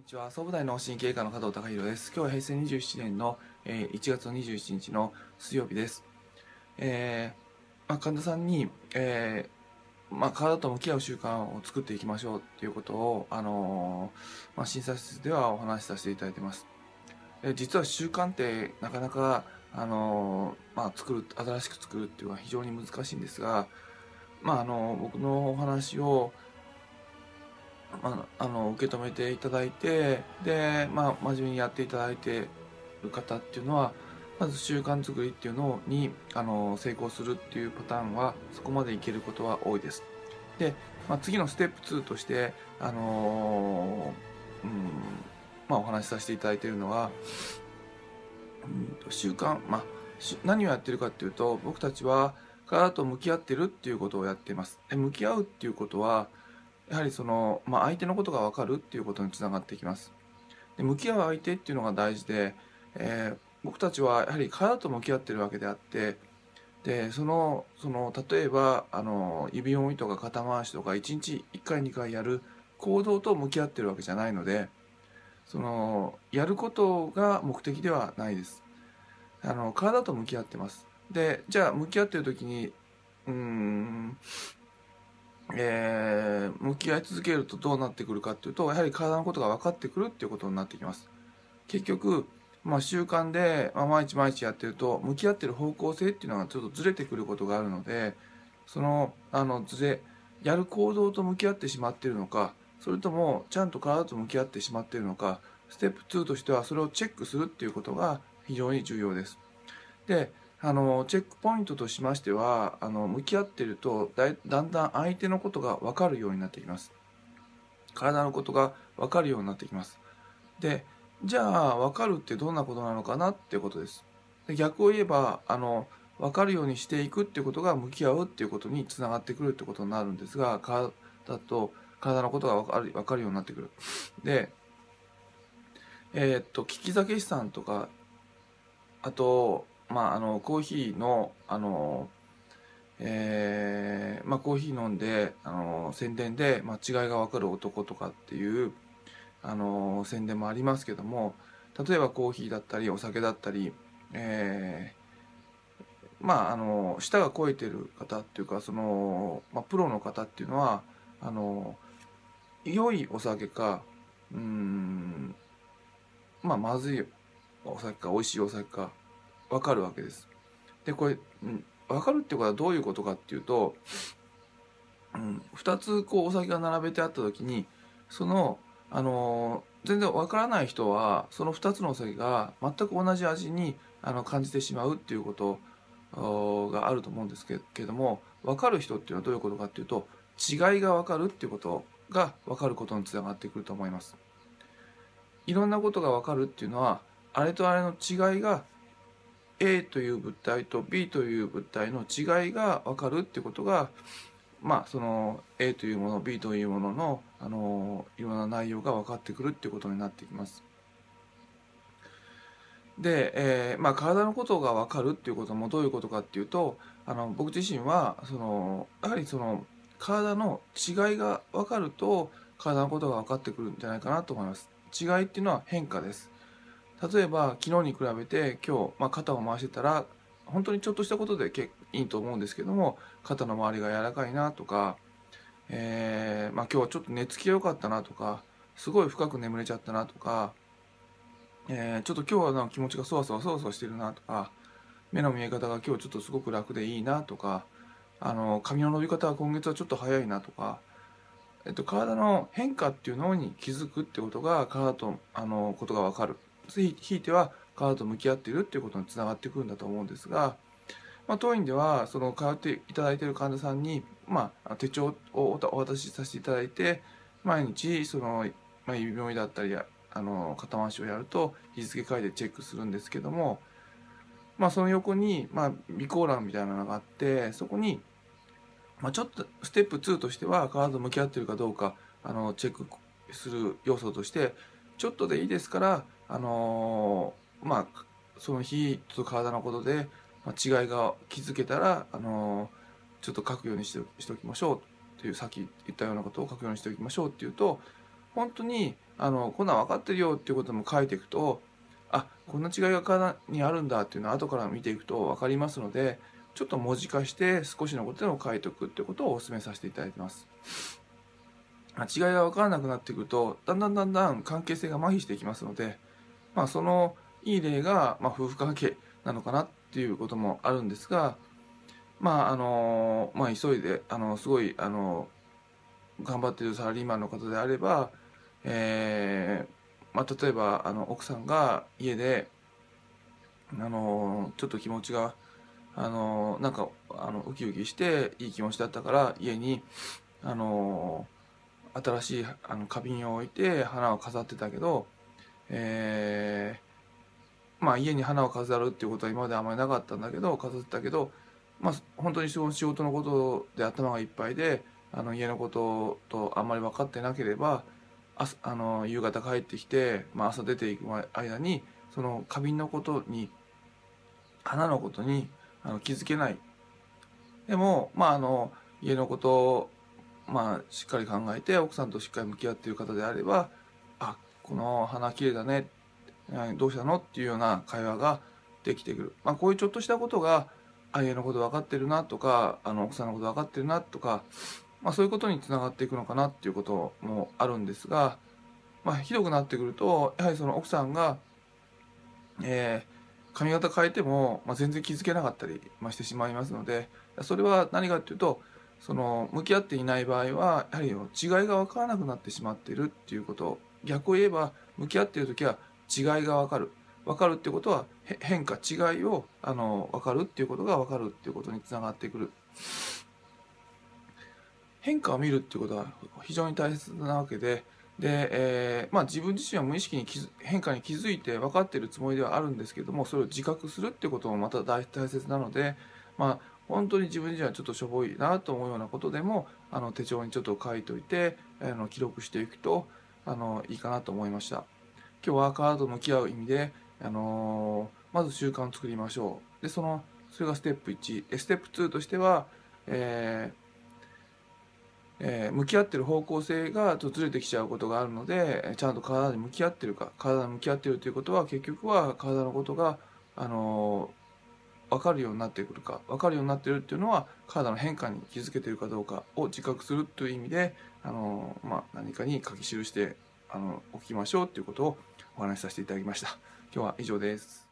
こんにちは。総武大脳神経科の加藤隆弘です。今日は平成27年の、えー、1月27日の水曜日です、えーまあ、患者さんに、えーまあ、体と向き合う習慣を作っていきましょうっていうことを、あのーまあ、診察室ではお話しさせていただいてます、えー実は習慣ってなかなか、あのーまあ、作る新しく作るっていうのは非常に難しいんですが、まあ、あの僕のお話をまあ、あの受け止めていただいてで、まあ、真面目にやっていただいてる方っていうのはまず習慣作りっていうのにあの成功するっていうパターンはそこまでいけることは多いです。で、まあ、次のステップ2として、あのうんまあ、お話しさせていただいているのは、うん習慣、まあ、何をやってるかっていうと僕たちは体と向き合ってるっていうことをやっています。で向き合うっていうことはやはりその、まあ、相手のことが分かるっていうことにつながってきます。で向き合う相手っていうのが大事で、えー僕たちはやはり体と向き合ってるわけであってでそのその例えばあの指折りとか肩回しとか1日1回2回やる行動と向き合ってるわけじゃないのでそのやることが目的ではないです。あの体と向き合ってます。でじゃあ向き合ってる時にうーんえー向き合い続けるとどうなってくるかっていうとやはり体のことが分かってくるっていうことになってきます。結局、まあ、習慣で、まあ、毎日毎日やってると向き合ってる方向性っていうのがちょっとずれてくることがあるのでそのあのずれやる行動と向き合ってしまっているのかそれともちゃんと体と向き合ってしまっているのかステップ2としてはそれをチェックするっていうことが非常に重要です。であのチェックポイントとしましてはあの向き合っているとだだんだん相手のことが分かるようになってきます。体のことが分かるようになってきます。でじゃあ分かるってどんなことなのかなっていうことです。で逆を言えばあの分かるようにしていくっていうことが向き合うっていうことにつながってくるってことになるんですが体と体のことが分かる分かるようになってくる。でえーっと聞き酒師さんとかあとまあ、あのコーヒーのあの、えーまあ、コーヒー飲んであの宣伝で、まあ、違いが分かる男とかっていうあの宣伝もありますけども例えばコーヒーだったりお酒だったり、えーまああの舌が肥えてる方っていうかその、まあ、プロの方っていうのはあの良いお酒かうんまあまずいお酒か美味しいお酒か分かるわけです。でこれ、うん、分かるっていうことはどういうことかっていうと、うん、2つこうお酒が並べてあった時にその、あのー全然分からない人はその2つのお酒が全く同じ味にあの感じてしまうっていうことがあると思うんですけけども分かる人っていうのはどういうことかっていうと違いが分かるっていうことが分かることにつながってくると思います。いろんなことが分かるっていうのはあれとあれの違いが A という物体と B という物体の違いが分かるってことがまあその A というもの B というもののあのいろんな内容が分かってくるっていうことになってきます。で、えーまあ、体のことが分かるっていうこともどういうことかっていうとあの僕自身はそのやはりその体の違いが分かると体のことが分かってくるんじゃないかなと思います。違いっていうのは変化です。例えば昨日に比べて今日、まあ、肩を回してたら本当にちょっとしたことでいいと思うんですけども肩の周りが柔らかいなとか、えーまあ、今日はちょっと寝つきが良かったなとかすごい深く眠れちゃったなとか、えーちょっと今日はなんか気持ちがそわそわそわそわしてるなとか目の見え方が今日ちょっとすごく楽でいいなとかあの髪の伸び方は今月はちょっと早いなとか、えっと、体の変化っていうのに気づくってことが体とあのことが分かる。ひいては体と向き合っているっていうことにつながってくるんだと思うんですが、まあ、当院ではその通っていただいている患者さんに、まあ、手帳をお渡しさせていただいて毎日その、まあ、指折りだったりあの肩回しをやると日付書いてチェックするんですけども、まあ、その横に、まあ、備考欄みたいなのがあってそこに、まあ、ちょっとステップ2としては体と向き合ってるかどうかあのチェックする要素としてちょっとでいいですからあのーまあその日と体のことで、まあ、違いが気づけたら、あのーちょっと書くようにしてしておきましょうというさっき言ったようなことを書くようにしておきましょうっていうと本当にあのこんなん分かってるよっていうことも書いていくとあこんな違いが体にあるんだっていうのを後から見ていくと分かりますのでちょっと文字化して少しのことでも書いておくってことをお勧めさせていただいてます。違いが分からなくなってくるとだんだんだんだん関係性が麻痺していきますので、まあ、そのいい例が、まあ、夫婦関係なのかなっていうこともあるんですがまああのまあ急いであのすごいあの頑張っているサラリーマンの方であれば、えーまあ、例えばあの奥さんが家であのちょっと気持ちがあのなんかあのウキウキしていい気持ちだったから家にあの新しいあの花瓶を置いて花を飾ってたけど、えー、まあ家に花を飾るっていうことは今まであんまりなかったんだけど飾ってたけど、まあ、本当に仕事のことで頭がいっぱいであの家のこととあんまり分かってなければ朝あの夕方帰ってきて、まあ、朝出ていく間にその花瓶のことに花のことにあの気づけない。でもまああの家のことをまあ、しっかり考えて奥さんとしっかり向き合っている方であればこの花綺麗だね。どうしたの？っていうような会話ができてくる、まあ、こういうちょっとしたことがあ家のこと分かってるなとかあの奥さんのこと分かってるなとか、まあ、そういうことにつながっていくのかなっていうこともあるんですが、まあ、ひどくなってくるとやはりその奥さんが、えー、髪型変えても、まあ、全然気づけなかったり、まあ、してしまいますのでそれは何かっていうとその向き合っていない場合はやはり違いが分からなくなってしまっているっていうこと逆を言えば向き合っている時は違いが分かる。分かるってことは変化違いをあの分かるっていうことが分かるっていうことにつながってくる。変化を見るっていうことは非常に大切なわけでで、えーまあ、自分自身は無意識に変化に気づいて分かっているつもりではあるんですけどもそれを自覚するっていうこともまた大切なので、まあ、本当に自分自身はちょっとしょぼいなと思うようなことでもあの手帳にちょっと書いといてあの記録していくとあのいいかなと思いました。今日はカードと向き合う意味で、あの、まず習慣を作りましょう。でそのそれがステップ1ステップ2としては、えーえー、向き合ってる方向性がとずれてきちゃうことがあるのでちゃんと体に向き合ってるか体に向き合ってるということは結局は体のことがあの分かるようになってくるか分かるようになってるっていうのは体の変化に気づけてるかどうかを自覚するという意味であの、まあ、何かに書き記してあのおきましょうということをお話しさせていただきました。今日は以上です。